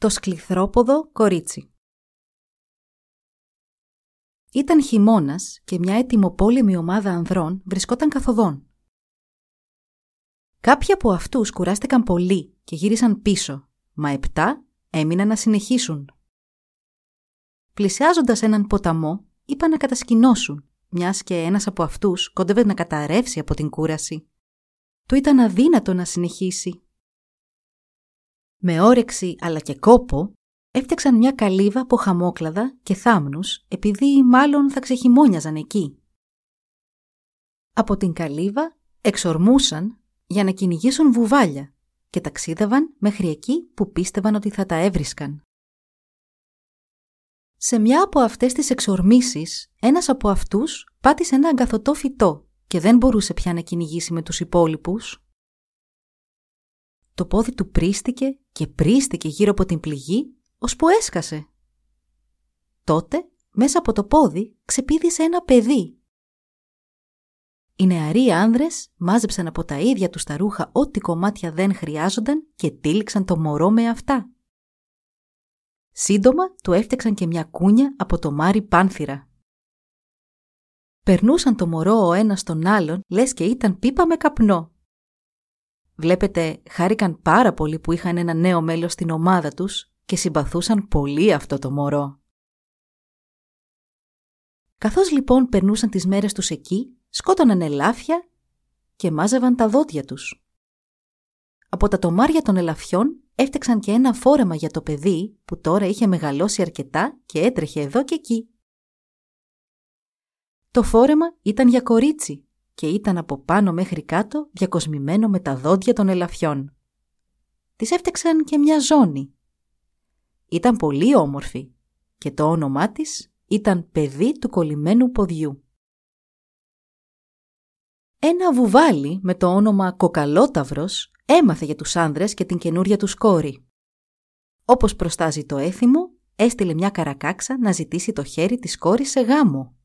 Το σκληθρόποδο κορίτσι Ήταν χειμώνας και μια ετοιμοπόλεμη ομάδα ανδρών βρισκόταν καθοδόν. Κάποιοι από αυτούς κουράστηκαν πολύ και γύρισαν πίσω, μα επτά έμειναν να συνεχίσουν. Πλησιάζοντας έναν ποταμό, είπαν να κατασκηνώσουν, μιας και ένας από αυτούς κόντευε να καταρρεύσει από την κούραση. Του ήταν αδύνατο να συνεχίσει με όρεξη αλλά και κόπο, έφτιαξαν μια καλύβα από χαμόκλαδα και θάμνους, επειδή μάλλον θα ξεχειμόνιαζαν εκεί. Από την καλύβα εξορμούσαν για να κυνηγήσουν βουβάλια και ταξίδευαν μέχρι εκεί που πίστευαν ότι θα τα έβρισκαν. Σε μια από αυτές τις εξορμήσεις, ένας από αυτούς πάτησε ένα αγκαθωτό φυτό και δεν μπορούσε πια να κυνηγήσει με τους υπόλοιπους το πόδι του πρίστηκε και πρίστηκε γύρω από την πληγή, ώσπου έσκασε. Τότε, μέσα από το πόδι, ξεπίδησε ένα παιδί. Οι νεαροί άνδρες μάζεψαν από τα ίδια τους τα ρούχα ό,τι κομμάτια δεν χρειάζονταν και τύλιξαν το μωρό με αυτά. Σύντομα του έφτιαξαν και μια κούνια από το μάρι πάνθυρα. Περνούσαν το μωρό ο ένας τον άλλον, λες και ήταν πίπα με καπνό. Βλέπετε, χάρηκαν πάρα πολύ που είχαν ένα νέο μέλος στην ομάδα τους και συμπαθούσαν πολύ αυτό το μωρό. Καθώς λοιπόν περνούσαν τις μέρες τους εκεί, σκότωναν ελάφια και μάζευαν τα δόντια τους. Από τα τομάρια των ελαφιών έφτιαξαν και ένα φόρεμα για το παιδί που τώρα είχε μεγαλώσει αρκετά και έτρεχε εδώ και εκεί. Το φόρεμα ήταν για κορίτσι και ήταν από πάνω μέχρι κάτω διακοσμημένο με τα δόντια των ελαφιών. Της έφτιαξαν και μια ζώνη. Ήταν πολύ όμορφη και το όνομά της ήταν παιδί του κολλημένου ποδιού. Ένα βουβάλι με το όνομα Κοκαλόταυρος έμαθε για τους άνδρες και την καινούρια τους κόρη. Όπως προστάζει το έθιμο, έστειλε μια καρακάξα να ζητήσει το χέρι της κόρης σε γάμο.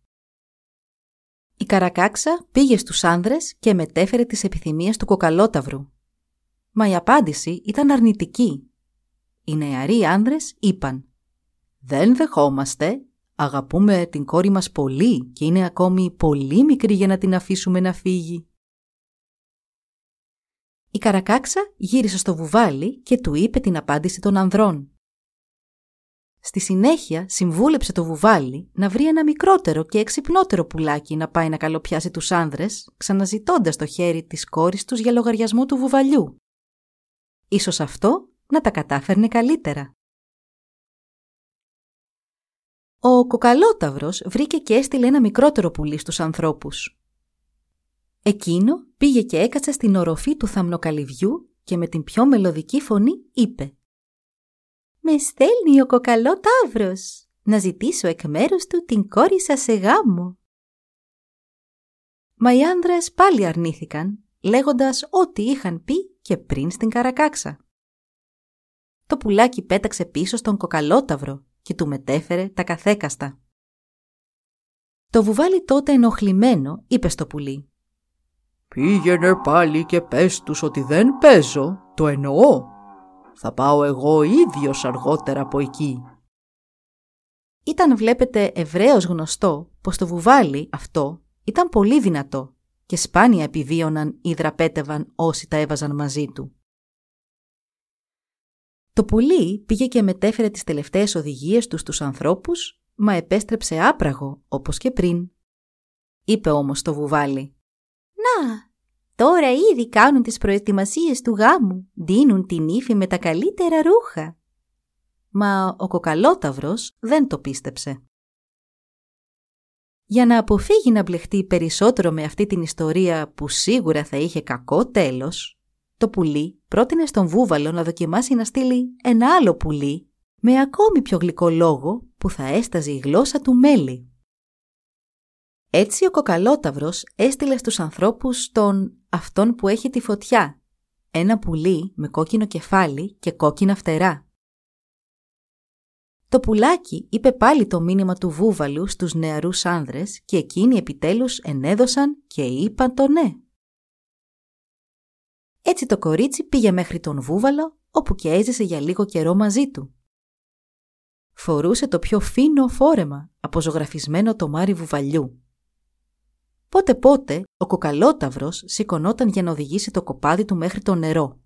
Η Καρακάξα πήγε στους άνδρες και μετέφερε τις επιθυμίες του κοκαλόταυρου. Μα η απάντηση ήταν αρνητική. Οι νεαροί άνδρες είπαν «Δεν δεχόμαστε, αγαπούμε την κόρη μας πολύ και είναι ακόμη πολύ μικρή για να την αφήσουμε να φύγει». Η Καρακάξα γύρισε στο βουβάλι και του είπε την απάντηση των ανδρών. Στη συνέχεια συμβούλεψε το βουβάλι να βρει ένα μικρότερο και εξυπνότερο πουλάκι να πάει να καλοπιάσει τους άνδρες, ξαναζητώντας το χέρι της κόρης τους για λογαριασμό του βουβαλιού. Ίσως αυτό να τα κατάφερνε καλύτερα. Ο κοκαλόταυρος βρήκε και έστειλε ένα μικρότερο πουλί στους ανθρώπους. Εκείνο πήγε και έκατσε στην οροφή του θαμνοκαλυβιού και με την πιο μελωδική φωνή είπε με στέλνει ο κοκαλό τάβρος να ζητήσω εκ μέρους του την κόρη σας σε γάμο. Μα οι άνδρες πάλι αρνήθηκαν, λέγοντας ό,τι είχαν πει και πριν στην καρακάξα. Το πουλάκι πέταξε πίσω στον κοκαλόταυρο και του μετέφερε τα καθέκαστα. Το βουβάλι τότε ενοχλημένο είπε στο πουλί «Πήγαινε πάλι και πες τους ότι δεν παίζω, το εννοώ θα πάω εγώ ίδιος αργότερα από εκεί. Ήταν βλέπετε ευρέως γνωστό πως το βουβάλι αυτό ήταν πολύ δυνατό και σπάνια επιβίωναν ή δραπέτευαν όσοι τα έβαζαν μαζί του. Το πουλί πήγε και μετέφερε τις τελευταίες οδηγίες του στους ανθρώπους, μα επέστρεψε άπραγο όπως και πριν. Είπε όμως το βουβάλι «Να, Τώρα ήδη κάνουν τις προετοιμασίες του γάμου, δίνουν την ύφη με τα καλύτερα ρούχα. Μα ο κοκαλόταυρος δεν το πίστεψε. Για να αποφύγει να μπλεχτεί περισσότερο με αυτή την ιστορία που σίγουρα θα είχε κακό τέλος, το πουλί πρότεινε στον βούβαλο να δοκιμάσει να στείλει ένα άλλο πουλί με ακόμη πιο γλυκό λόγο που θα έσταζε η γλώσσα του μέλι. Έτσι ο κοκαλόταυρος έστειλε στους ανθρώπους τον «αυτόν που έχει τη φωτιά», ένα πουλί με κόκκινο κεφάλι και κόκκινα φτερά. Το πουλάκι είπε πάλι το μήνυμα του βούβαλου στους νεαρούς άνδρες και εκείνοι επιτέλους ενέδωσαν και είπαν το ναι. Έτσι το κορίτσι πήγε μέχρι τον βούβαλο όπου και έζησε για λίγο καιρό μαζί του. Φορούσε το πιο φίνο φόρεμα από ζωγραφισμένο τομάρι βουβαλιού. Πότε πότε ο κοκαλόταυρος σηκωνόταν για να οδηγήσει το κοπάδι του μέχρι το νερό.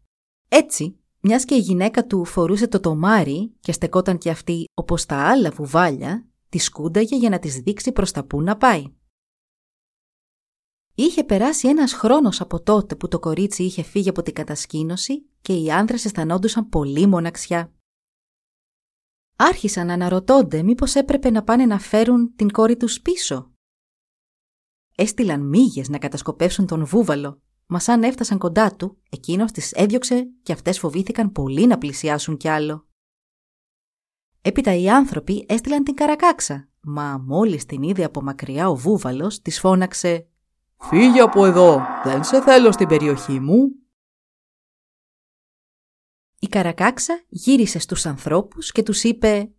Έτσι, μιας και η γυναίκα του φορούσε το τομάρι και στεκόταν και αυτή όπως τα άλλα βουβάλια, τη σκούνταγε για να της δείξει προς τα πού να πάει. Είχε περάσει ένας χρόνος από τότε που το κορίτσι είχε φύγει από την κατασκήνωση και οι άνδρες αισθανόντουσαν πολύ μοναξιά. Άρχισαν να αναρωτώνται μήπως έπρεπε να πάνε να φέρουν την κόρη τους πίσω. Έστειλαν μύγες να κατασκοπεύσουν τον βούβαλο, μα αν έφτασαν κοντά του, εκείνος τις έδιωξε και αυτές φοβήθηκαν πολύ να πλησιάσουν κι άλλο. Έπειτα οι άνθρωποι έστειλαν την καρακάξα, μα μόλις την είδε από μακριά ο βούβαλος, της φώναξε «Φύγε από εδώ, δεν σε θέλω στην περιοχή μου». Η Καρακάξα γύρισε στους ανθρώπους και τους είπε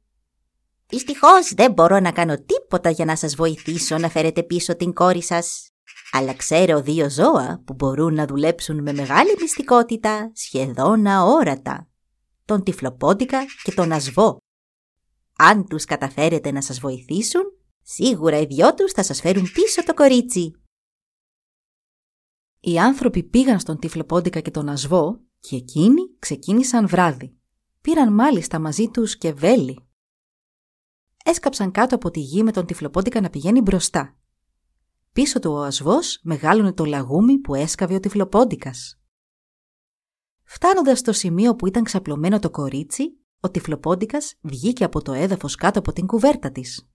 Δυστυχώς δεν μπορώ να κάνω τίποτα για να σας βοηθήσω να φέρετε πίσω την κόρη σας. Αλλά ξέρω δύο ζώα που μπορούν να δουλέψουν με μεγάλη μυστικότητα σχεδόν αόρατα. Τον τυφλοπόντικα και τον ασβό. Αν τους καταφέρετε να σας βοηθήσουν, σίγουρα οι δυο τους θα σας φέρουν πίσω το κορίτσι. Οι άνθρωποι πήγαν στον τυφλοπόντικα και τον ασβό και εκείνοι ξεκίνησαν βράδυ. Πήραν μάλιστα μαζί τους και βέλη. Έσκαψαν κάτω από τη γη με τον τυφλοπόντικα να πηγαίνει μπροστά. Πίσω του ο ασβός μεγάλωνε το λαγούμι που έσκαβε ο τυφλοπόντικας. Φτάνοντας στο σημείο που ήταν ξαπλωμένο το κορίτσι, ο τυφλοπόντικας βγήκε από το έδαφος κάτω από την κουβέρτα της.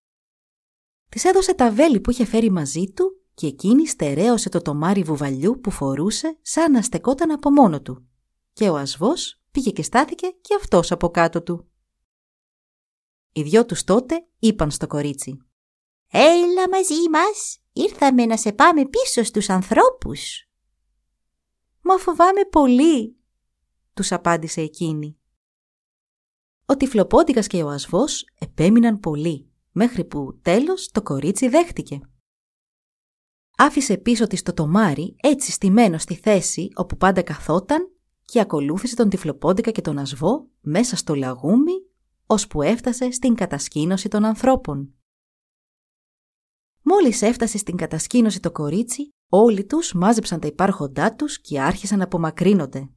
Της έδωσε τα βέλη που είχε φέρει μαζί του και εκείνη στερέωσε το τομάρι βουβαλιού που φορούσε σαν να στεκόταν από μόνο του. Και ο ασβός πήγε και στάθηκε και αυτός από κάτω του. Οι δυο τους τότε είπαν στο κορίτσι «Έλα μαζί μας, ήρθαμε να σε πάμε πίσω στους ανθρώπους». «Μα φοβάμαι πολύ», τους απάντησε εκείνη. Ο τυφλοπόντικας και ο ασβός επέμειναν πολύ, μέχρι που τέλος το κορίτσι δέχτηκε. Άφησε πίσω της το τομάρι έτσι στημένο στη θέση όπου πάντα καθόταν και ακολούθησε τον τυφλοπόντικα και τον ασβό μέσα στο λαγούμι ώσπου έφτασε στην κατασκήνωση των ανθρώπων. Μόλις έφτασε στην κατασκήνωση το κορίτσι, όλοι τους μάζεψαν τα υπάρχοντά τους και άρχισαν να απομακρύνονται.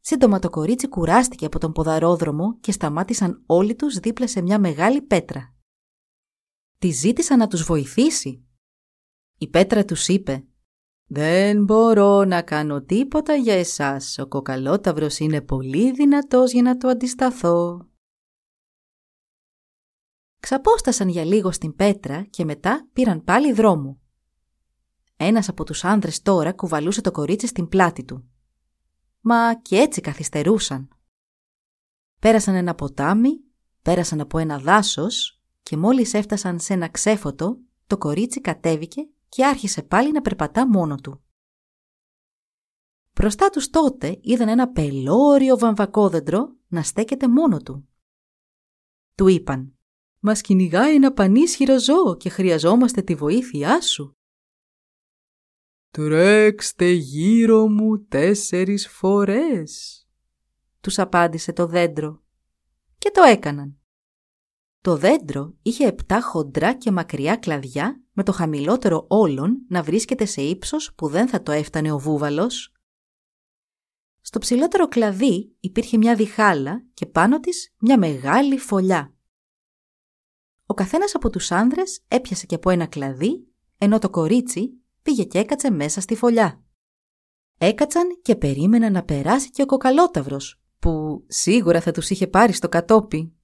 Σύντομα το κορίτσι κουράστηκε από τον ποδαρόδρομο και σταμάτησαν όλοι τους δίπλα σε μια μεγάλη πέτρα. Τη ζήτησαν να τους βοηθήσει. Η πέτρα τους είπε «Δεν μπορώ να κάνω τίποτα για εσάς. Ο κοκαλόταυρος είναι πολύ δυνατός για να το αντισταθώ». Ξαπόστασαν για λίγο στην πέτρα και μετά πήραν πάλι δρόμο. Ένας από τους άνδρες τώρα κουβαλούσε το κορίτσι στην πλάτη του. Μα και έτσι καθυστερούσαν. Πέρασαν ένα ποτάμι, πέρασαν από ένα δάσος και μόλις έφτασαν σε ένα ξέφωτο, το κορίτσι κατέβηκε και άρχισε πάλι να περπατά μόνο του. Μπροστά τους τότε είδαν ένα πελώριο βαμβακόδεντρο να στέκεται μόνο του. Του είπαν «Μας κυνηγάει ένα πανίσχυρο ζώο και χρειαζόμαστε τη βοήθειά σου». «Τρέξτε γύρω μου τέσσερις φορές», τους απάντησε το δέντρο. Και το έκαναν. Το δέντρο είχε επτά χοντρά και μακριά κλαδιά με το χαμηλότερο όλων να βρίσκεται σε ύψος που δεν θα το έφτανε ο βούβαλος. Στο ψηλότερο κλαδί υπήρχε μια διχάλα και πάνω της μια μεγάλη φωλιά. Ο καθένας από τους άνδρες έπιασε και από ένα κλαδί, ενώ το κορίτσι πήγε και έκατσε μέσα στη φωλιά. Έκατσαν και περίμεναν να περάσει και ο κοκαλόταυρος, που σίγουρα θα τους είχε πάρει στο κατόπι.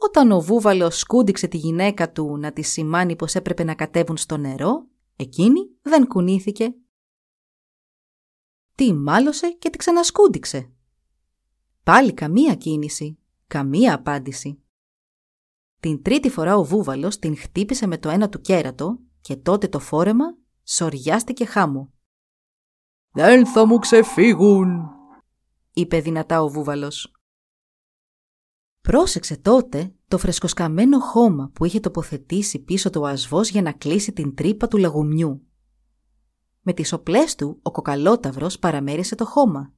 Όταν ο βούβαλος σκούντιξε τη γυναίκα του να τη σημάνει πως έπρεπε να κατέβουν στο νερό, εκείνη δεν κουνήθηκε. Τι μάλωσε και τη ξανασκούντιξε. Πάλι καμία κίνηση, καμία απάντηση. Την τρίτη φορά ο βούβαλος την χτύπησε με το ένα του κέρατο και τότε το φόρεμα σοριάστηκε χάμω. «Δεν θα μου ξεφύγουν», είπε δυνατά ο βούβαλος. Πρόσεξε τότε το φρεσκοσκαμένο χώμα που είχε τοποθετήσει πίσω το ασβός για να κλείσει την τρύπα του λαγουμιού. Με τις οπλές του ο κοκαλόταυρος παραμέρισε το χώμα.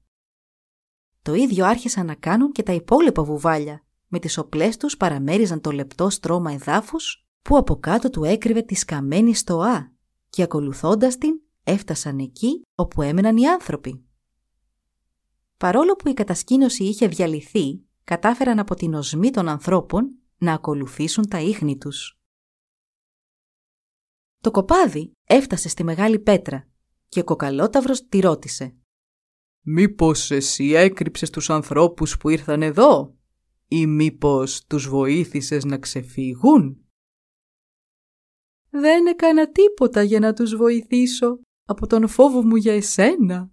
Το ίδιο άρχισαν να κάνουν και τα υπόλοιπα βουβάλια. Με τις οπλές τους παραμέριζαν το λεπτό στρώμα εδάφους που από κάτω του έκρυβε τη σκαμμένη στοά και ακολουθώντας την έφτασαν εκεί όπου έμεναν οι άνθρωποι. Παρόλο που η κατασκήνωση είχε διαλυθεί, κατάφεραν από την οσμή των ανθρώπων να ακολουθήσουν τα ίχνη τους. Το κοπάδι έφτασε στη μεγάλη πέτρα και ο κοκαλόταυρος τη ρώτησε. «Μήπως εσύ έκρυψες τους ανθρώπους που ήρθαν εδώ ή μήπως τους βοήθησες να ξεφύγουν» «Δεν έκανα τίποτα για να τους βοηθήσω από τον φόβο μου για εσένα»,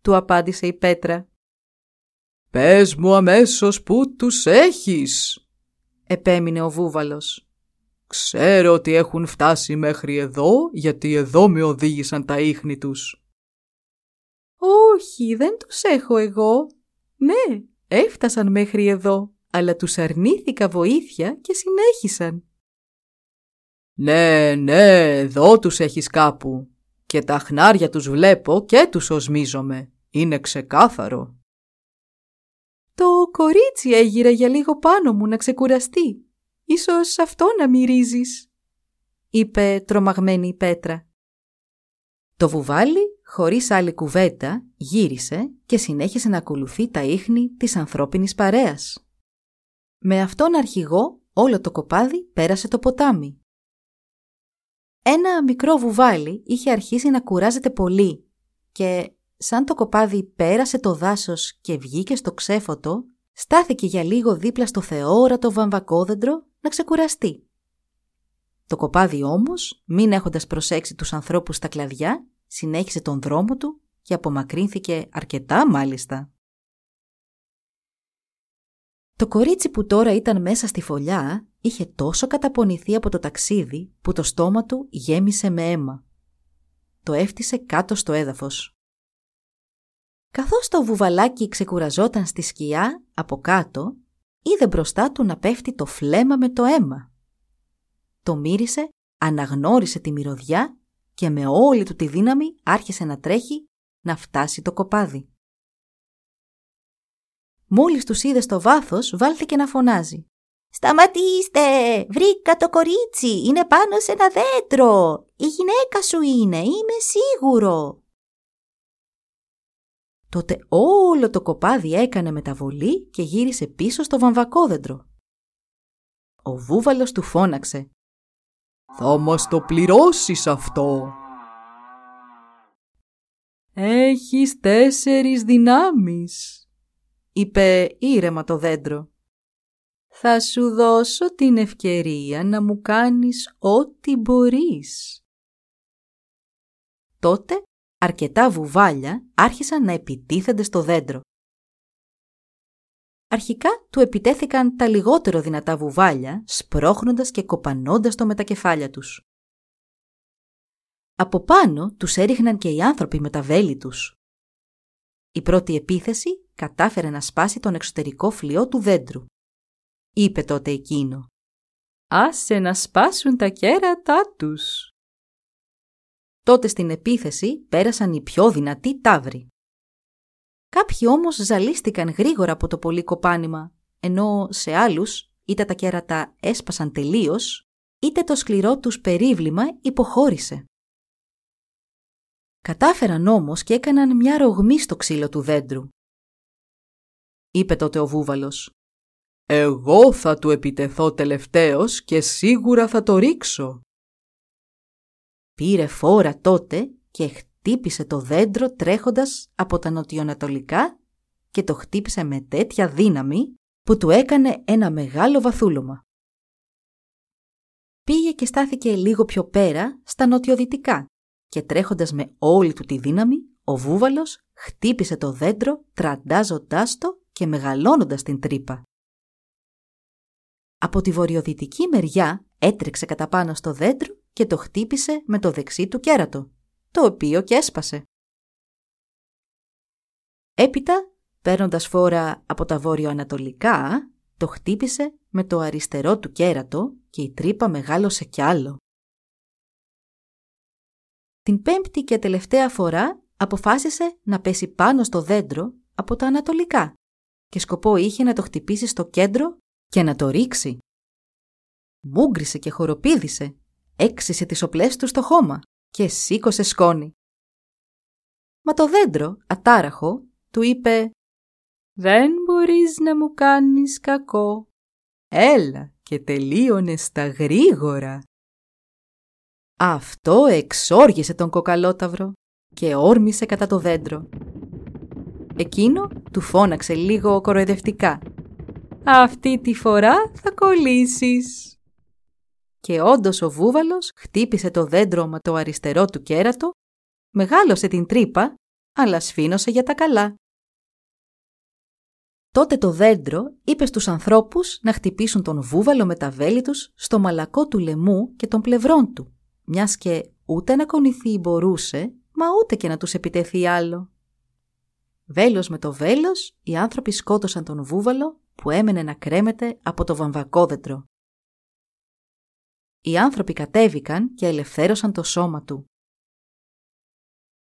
του απάντησε η Πέτρα. «Πες μου αμέσως που τους έχεις», επέμεινε ο Βούβαλος. «Ξέρω ότι έχουν φτάσει μέχρι εδώ γιατί εδώ με οδήγησαν τα ίχνη τους». «Όχι, δεν τους έχω εγώ. Ναι, έφτασαν μέχρι εδώ, αλλά τους αρνήθηκα βοήθεια και συνέχισαν». «Ναι, ναι, εδώ τους έχεις κάπου και τα χνάρια τους βλέπω και τους οσμίζομαι. Είναι ξεκάθαρο». «Το κορίτσι έγειρε για λίγο πάνω μου να ξεκουραστεί. Ίσως αυτό να μυρίζεις», είπε τρομαγμένη η Πέτρα. Το βουβάλι, χωρίς άλλη κουβέντα, γύρισε και συνέχισε να ακολουθεί τα ίχνη της ανθρώπινης παρέας. Με αυτόν αρχηγό όλο το κοπάδι πέρασε το ποτάμι. Ένα μικρό βουβάλι είχε αρχίσει να κουράζεται πολύ και σαν το κοπάδι πέρασε το δάσος και βγήκε στο ξέφωτο, στάθηκε για λίγο δίπλα στο θεόρατο βαμβακόδεντρο να ξεκουραστεί. Το κοπάδι όμως, μην έχοντας προσέξει τους ανθρώπους στα κλαδιά, συνέχισε τον δρόμο του και απομακρύνθηκε αρκετά μάλιστα. Το κορίτσι που τώρα ήταν μέσα στη φωλιά είχε τόσο καταπονηθεί από το ταξίδι που το στόμα του γέμισε με αίμα. Το έφτισε κάτω στο έδαφος. Καθώς το βουβαλάκι ξεκουραζόταν στη σκιά από κάτω, είδε μπροστά του να πέφτει το φλέμα με το αίμα. Το μύρισε, αναγνώρισε τη μυρωδιά και με όλη του τη δύναμη άρχισε να τρέχει να φτάσει το κοπάδι. Μόλις τους είδε στο βάθος, βάλθηκε να φωνάζει. «Σταματήστε! Βρήκα το κορίτσι! Είναι πάνω σε ένα δέντρο! Η γυναίκα σου είναι! Είμαι σίγουρο!» Τότε όλο το κοπάδι έκανε μεταβολή και γύρισε πίσω στο βαμβακόδεντρο. Ο βούβαλος του φώναξε. «Θα μας το πληρώσεις αυτό!» «Έχεις τέσσερις δυνάμεις», είπε ήρεμα το δέντρο. «Θα σου δώσω την ευκαιρία να μου κάνεις ό,τι μπορείς». Τότε αρκετά βουβάλια άρχισαν να επιτίθενται στο δέντρο. Αρχικά του επιτέθηκαν τα λιγότερο δυνατά βουβάλια, σπρώχνοντας και κοπανώντας το με τα κεφάλια τους. Από πάνω τους έριχναν και οι άνθρωποι με τα βέλη τους. Η πρώτη επίθεση κατάφερε να σπάσει τον εξωτερικό φλοιό του δέντρου. Είπε τότε εκείνο «Άσε να σπάσουν τα κέρατά τους». Τότε στην επίθεση πέρασαν οι πιο δυνατοί τάβροι. Κάποιοι όμως ζαλίστηκαν γρήγορα από το πολύ κοπάνημα, ενώ σε άλλους είτε τα κέρατα έσπασαν τελείως, είτε το σκληρό τους περίβλημα υποχώρησε. Κατάφεραν όμως και έκαναν μια ρογμή στο ξύλο του δέντρου. Είπε τότε ο βούβαλος. «Εγώ θα του επιτεθώ τελευταίος και σίγουρα θα το ρίξω». Πήρε φόρα τότε και χτύπησε το δέντρο τρέχοντας από τα νοτιοανατολικά και το χτύπησε με τέτοια δύναμη που του έκανε ένα μεγάλο βαθούλωμα. Πήγε και στάθηκε λίγο πιο πέρα στα νοτιοδυτικά και τρέχοντας με όλη του τη δύναμη, ο βούβαλος χτύπησε το δέντρο τραντάζοντάς το και μεγαλώνοντας την τρύπα. Από τη βορειοδυτική μεριά έτρεξε κατά πάνω στο δέντρο και το χτύπησε με το δεξί του κέρατο, το οποίο και έσπασε. Έπειτα, παίρνοντας φόρα από τα βόρειο-ανατολικά, το χτύπησε με το αριστερό του κέρατο και η τρύπα μεγάλωσε κι άλλο. Την πέμπτη και τελευταία φορά αποφάσισε να πέσει πάνω στο δέντρο από τα ανατολικά και σκοπό είχε να το χτυπήσει στο κέντρο και να το ρίξει. Μούγκρισε και χοροπήδησε, έξισε τις οπλές του στο χώμα και σήκωσε σκόνη. Μα το δέντρο, ατάραχο, του είπε «Δεν μπορείς να μου κάνεις κακό. Έλα και τελείωνε στα γρήγορα». Αυτό εξόργησε τον κοκαλόταυρο και όρμησε κατά το δέντρο. Εκείνο του φώναξε λίγο κοροϊδευτικά. «Αυτή τη φορά θα κολλήσεις». Και όντως ο βούβαλος χτύπησε το δέντρο με το αριστερό του κέρατο, μεγάλωσε την τρύπα, αλλά σφήνωσε για τα καλά. Τότε το δέντρο είπε στους ανθρώπους να χτυπήσουν τον βούβαλο με τα βέλη τους στο μαλακό του λαιμού και των πλευρών του, μιας και ούτε να κονηθεί μπορούσε, μα ούτε και να τους επιτεθεί άλλο. Βέλος με το βέλος, οι άνθρωποι σκότωσαν τον βούβαλο που έμενε να κρέμεται από το βαμβακόδεντρο. Οι άνθρωποι κατέβηκαν και ελευθέρωσαν το σώμα του.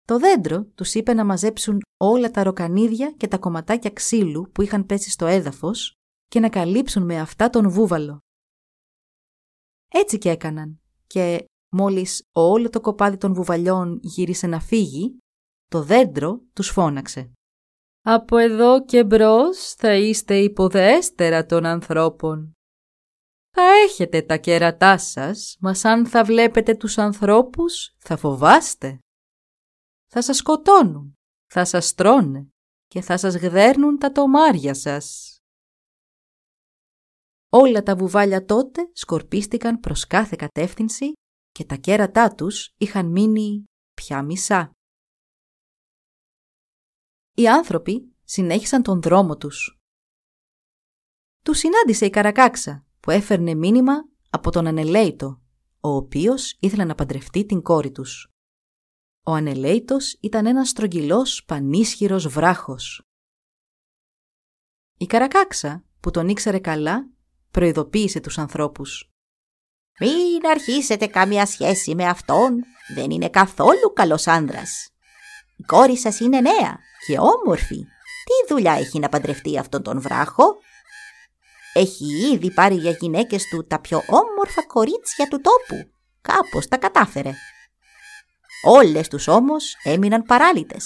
Το δέντρο τους είπε να μαζέψουν όλα τα ροκανίδια και τα κομματάκια ξύλου που είχαν πέσει στο έδαφος και να καλύψουν με αυτά τον βούβαλο. Έτσι και έκαναν και μόλις όλο το κοπάδι των βουβαλιών γύρισε να φύγει, το δέντρο τους φώναξε. «Από εδώ και μπρος θα είστε υποδέστερα των ανθρώπων. Θα έχετε τα κέρατά σας, μας αν θα βλέπετε τους ανθρώπους θα φοβάστε. Θα σας σκοτώνουν, θα σας τρώνε και θα σας γδέρνουν τα τομάρια σας. Όλα τα βουβάλια τότε σκορπίστηκαν προς κάθε κατεύθυνση και τα κέρατά τους είχαν μείνει πια μισά. Οι άνθρωποι συνέχισαν τον δρόμο τους. Τους συνάντησε η Καρακάξα που έφερνε μήνυμα από τον Ανελέητο, ο οποίος ήθελε να παντρευτεί την κόρη τους. Ο Ανελέητος ήταν ένας στρογγυλός πανίσχυρος βράχος. Η Καρακάξα, που τον ήξερε καλά, προειδοποίησε τους ανθρώπους. «Μην αρχίσετε καμία σχέση με αυτόν, δεν είναι καθόλου καλός άνδρας. Η κόρη σας είναι νέα και όμορφη. Τι δουλειά έχει να παντρευτεί αυτόν τον βράχο; Έχει ήδη πάρει για γυναίκες του τα πιο όμορφα κορίτσια του τόπου. Κάπως τα κατάφερε. Όλες τους όμως έμειναν παράλυτες.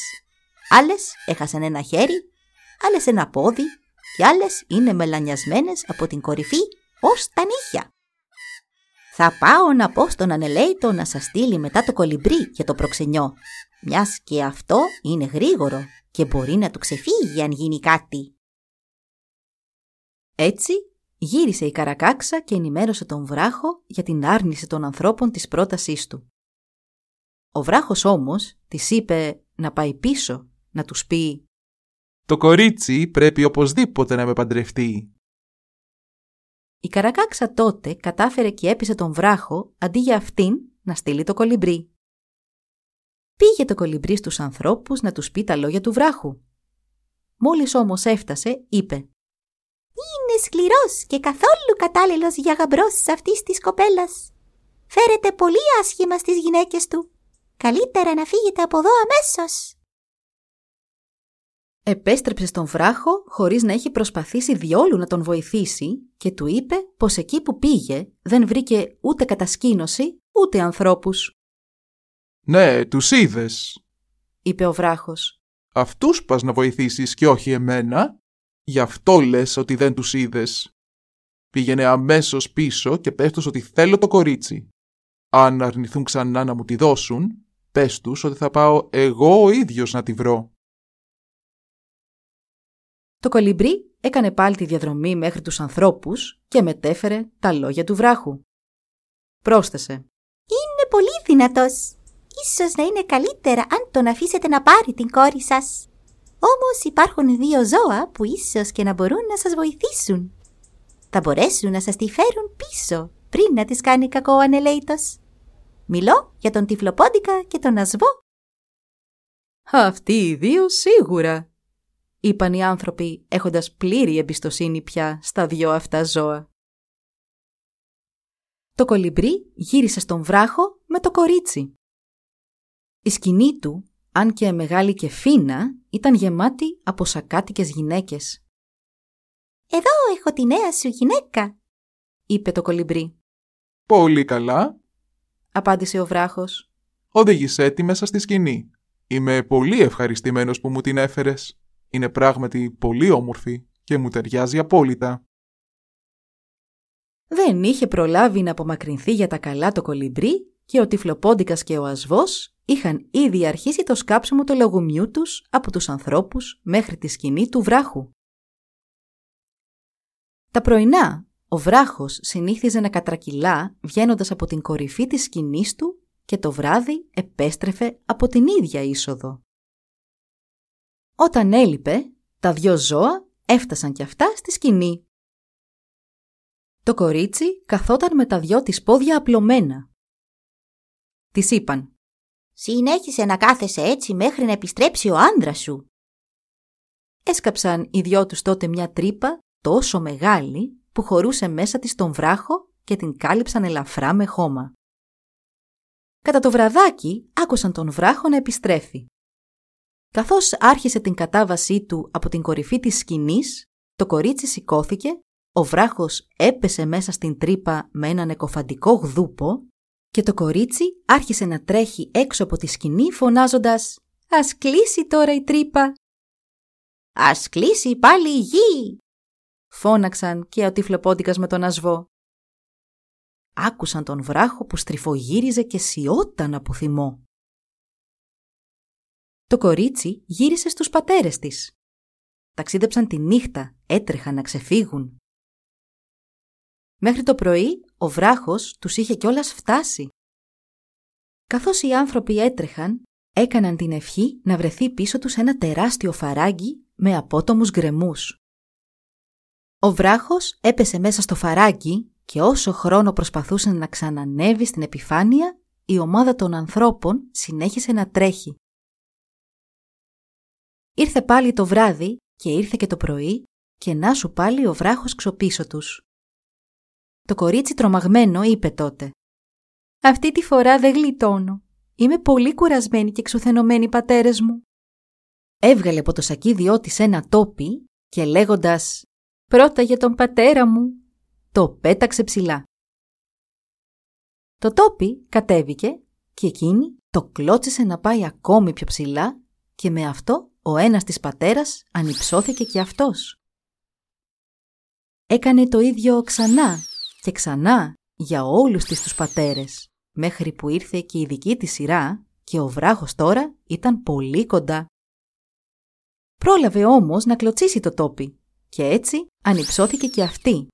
Άλλες έχασαν ένα χέρι, άλλες ένα πόδι και άλλες είναι μελανιασμένες από την κορυφή ως τα νύχια. Θα πάω να πω στον Ανελέητο να σας στείλει μετά το κολυμπρί για το προξενιό, μιας και αυτό είναι γρήγορο και μπορεί να του ξεφύγει αν γίνει κάτι. Έτσι γύρισε η Καρακάξα και ενημέρωσε τον βράχο για την άρνηση των ανθρώπων της πρότασής του. Ο βράχος όμως της είπε να πάει πίσω, να τους πει «Το κορίτσι πρέπει οπωσδήποτε να με παντρευτεί». Η Καρακάξα τότε κατάφερε και έπεισε τον βράχο αντί για αυτήν να στείλει το κολυμπρί. Πήγε το κολυμπρί στους ανθρώπους να τους πει τα λόγια του βράχου. Μόλις όμως έφτασε, είπε «Είναι σκληρός και καθόλου κατάλληλος για γαμπρός αυτής της κοπέλας. Φέρεται πολύ άσχημα στις γυναίκες του. Καλύτερα να φύγετε από εδώ αμέσως. Επέστρεψε στον βράχο χωρίς να έχει προσπαθήσει διόλου να τον βοηθήσει και του είπε πως εκεί που πήγε δεν βρήκε ούτε κατασκήνωση ούτε ανθρώπους. «Ναι, τους είδες, είπε ο βράχος. «Αυτούς πας να βοηθήσεις και όχι εμένα. Γι' αυτό λες ότι δεν τους είδες. Πήγαινε αμέσως πίσω και πες τους ότι θέλω το κορίτσι. Αν αρνηθούν ξανά να μου τη δώσουν, πες τους ότι θα πάω εγώ ο ίδιος να τη βρω. Το κολυμπρί έκανε πάλι τη διαδρομή μέχρι τους ανθρώπους και μετέφερε τα λόγια του βράχου. Πρόσθεσε. Είναι πολύ δυνατός. Ίσως να είναι καλύτερα αν τον αφήσετε να πάρει την κόρη σας. Όμως υπάρχουν δύο ζώα που ίσως και να μπορούν να σας βοηθήσουν. Θα μπορέσουν να σας τη φέρουν πίσω πριν να τις κάνει κακό ο ανελέητος. Μιλώ για τον τυφλοπόντικα και τον ασβό. Αυτοί οι δύο σίγουρα, είπαν οι άνθρωποι έχοντας πλήρη εμπιστοσύνη πια στα δυο αυτά ζώα. Το κολυμπρί γύρισε στον βράχο με το κορίτσι. Η σκηνή του, αν και μεγάλη και φίνα, ήταν γεμάτη από σακάτικες γυναίκες. «Εδώ έχω τη νέα σου γυναίκα», είπε το κολυμπρί. Πολύ καλά. Απάντησε ο βράχος. Οδήγησέ τη μέσα στη σκηνή. Είμαι πολύ ευχαριστημένος που μου την έφερες. Είναι πράγματι πολύ όμορφη και μου ταιριάζει απόλυτα. Δεν είχε προλάβει να απομακρυνθεί για τα καλά το κολυμπρί και ο τυφλοπόντικας και ο ασβός είχαν ήδη αρχίσει το σκάψιμο του λογουμιού τους από τους ανθρώπους μέχρι τη σκηνή του βράχου. Τα πρωινά, ο βράχος συνήθιζε να κατρακυλά βγαίνοντας από την κορυφή της σκηνής του και το βράδυ επέστρεφε από την ίδια είσοδο. Όταν έλειπε, τα δυο ζώα έφτασαν κι αυτά στη σκηνή. Το κορίτσι καθόταν με τα δυο της πόδια απλωμένα. Της είπαν «Συνέχισε να κάθεσαι έτσι μέχρι να επιστρέψει ο άντρας σου». Έσκαψαν οι δυο τους τότε μια τρύπα τόσο μεγάλη που χωρούσε μέσα της τον βράχο και την κάλυψαν ελαφρά με χώμα. Κατά το βραδάκι άκουσαν τον βράχο να επιστρέφει. Καθώς άρχισε την κατάβασή του από την κορυφή της σκηνής, το κορίτσι σηκώθηκε, ο βράχος έπεσε μέσα στην τρύπα με έναν εκοφαντικό γδούπο και το κορίτσι άρχισε να τρέχει έξω από τη σκηνή φωνάζοντας «Ας κλείσει τώρα η τρύπα». «Ας κλείσει πάλι η γη», φώναξαν και ο τυφλοπόντικας με τον ασβό. Άκουσαν τον βράχο που στριφογύριζε και σιώταν από θυμό. Το κορίτσι γύρισε στους πατέρες της. Ταξίδεψαν τη νύχτα, έτρεχαν να ξεφύγουν. Μέχρι το πρωί ο βράχος τους είχε κιόλας φτάσει. Καθώς οι άνθρωποι έτρεχαν, έκαναν την ευχή να βρεθεί πίσω τους ένα τεράστιο φαράγγι με απότομους γκρεμούς. Ο βράχος έπεσε μέσα στο φαράγγι και όσο χρόνο προσπαθούσε να ξανανεύει στην επιφάνεια, η ομάδα των ανθρώπων συνέχισε να τρέχει. Ήρθε πάλι το βράδυ και ήρθε και το πρωί και να σου πάλι ο βράχος ξοπίσω τους. Το κορίτσι τρομαγμένο είπε τότε «Αυτή τη φορά δεν γλιτώνω. Είμαι πολύ κουρασμένη και εξουθενωμένη πατέρες μου». Έβγαλε από το σακίδιό της ένα τόπι και λέγοντας «Πρώτα για τον πατέρα μου» το πέταξε ψηλά. Το τόπι κατέβηκε και εκείνη το κλώτσισε να πάει ακόμη πιο ψηλά και με αυτό ο ένας της πατέρας ανυψώθηκε και αυτός. Έκανε το ίδιο ξανά και ξανά για όλους τις τους πατέρες, μέχρι που ήρθε και η δική της σειρά και ο βράχος τώρα ήταν πολύ κοντά. Πρόλαβε όμως να κλωτσίσει το τόπι και έτσι ανυψώθηκε και αυτή.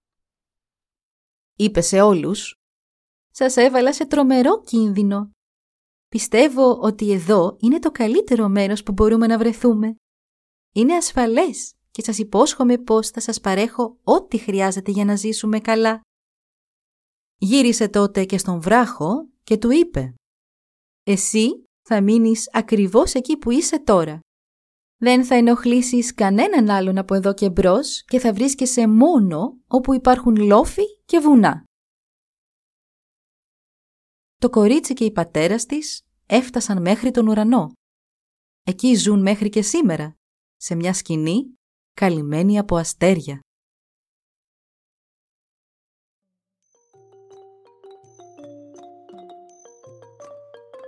Είπε σε όλους «Σας έβαλα σε τρομερό κίνδυνο. Πιστεύω ότι εδώ είναι το καλύτερο μέρος που μπορούμε να βρεθούμε. Είναι ασφαλές και σας υπόσχομαι πως θα σας παρέχω ό,τι χρειάζεται για να ζήσουμε καλά». Γύρισε τότε και στον βράχο και του είπε «Εσύ θα μείνεις ακριβώς εκεί που είσαι τώρα. Δεν θα ενοχλήσεις κανέναν άλλον από εδώ και μπρος και θα βρίσκεσαι μόνο όπου υπάρχουν λόφοι και βουνά. Το κορίτσι και η πατέρας της έφτασαν μέχρι τον ουρανό. Εκεί ζουν μέχρι και σήμερα, σε μια σκηνή καλυμμένη από αστέρια.